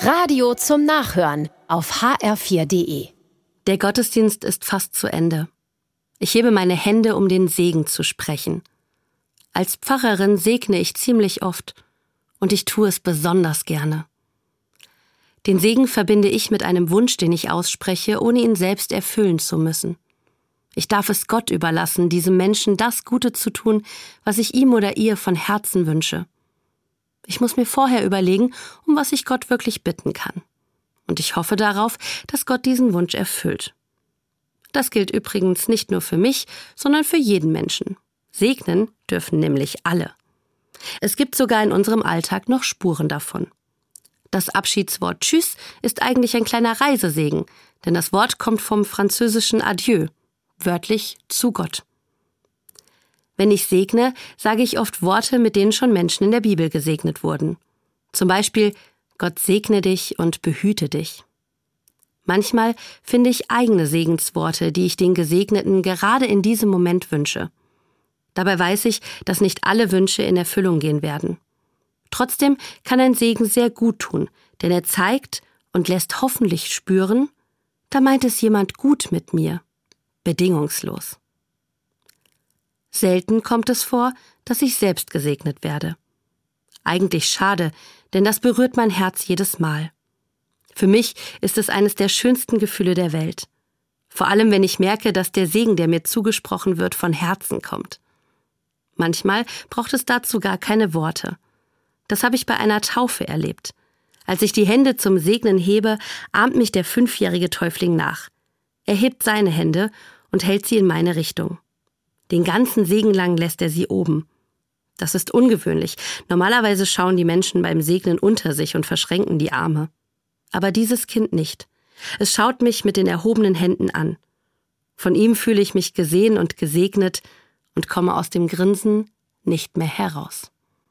Radio zum Nachhören auf hr4.de. Der Gottesdienst ist fast zu Ende. Ich hebe meine Hände, um den Segen zu sprechen. Als Pfarrerin segne ich ziemlich oft und ich tue es besonders gerne. Den Segen verbinde ich mit einem Wunsch, den ich ausspreche, ohne ihn selbst erfüllen zu müssen. Ich darf es Gott überlassen, diesem Menschen das Gute zu tun, was ich ihm oder ihr von Herzen wünsche. Ich muss mir vorher überlegen, um was ich Gott wirklich bitten kann. Und ich hoffe darauf, dass Gott diesen Wunsch erfüllt. Das gilt übrigens nicht nur für mich, sondern für jeden Menschen. Segnen dürfen nämlich alle. Es gibt sogar in unserem Alltag noch Spuren davon. Das Abschiedswort Tschüss ist eigentlich ein kleiner Reisesegen, denn das Wort kommt vom französischen Adieu, wörtlich zu Gott. Wenn ich segne, sage ich oft Worte, mit denen schon Menschen in der Bibel gesegnet wurden. Zum Beispiel Gott segne dich und behüte dich. Manchmal finde ich eigene Segensworte, die ich den Gesegneten gerade in diesem Moment wünsche. Dabei weiß ich, dass nicht alle Wünsche in Erfüllung gehen werden. Trotzdem kann ein Segen sehr gut tun, denn er zeigt und lässt hoffentlich spüren, da meint es jemand gut mit mir, bedingungslos. Selten kommt es vor, dass ich selbst gesegnet werde. Eigentlich schade, denn das berührt mein Herz jedes Mal. Für mich ist es eines der schönsten Gefühle der Welt. Vor allem, wenn ich merke, dass der Segen, der mir zugesprochen wird, von Herzen kommt. Manchmal braucht es dazu gar keine Worte. Das habe ich bei einer Taufe erlebt. Als ich die Hände zum Segnen hebe, ahmt mich der fünfjährige Täufling nach. Er hebt seine Hände und hält sie in meine Richtung. Den ganzen Segen lang lässt er sie oben. Das ist ungewöhnlich. Normalerweise schauen die Menschen beim Segnen unter sich und verschränken die Arme. Aber dieses Kind nicht. Es schaut mich mit den erhobenen Händen an. Von ihm fühle ich mich gesehen und gesegnet und komme aus dem Grinsen nicht mehr heraus.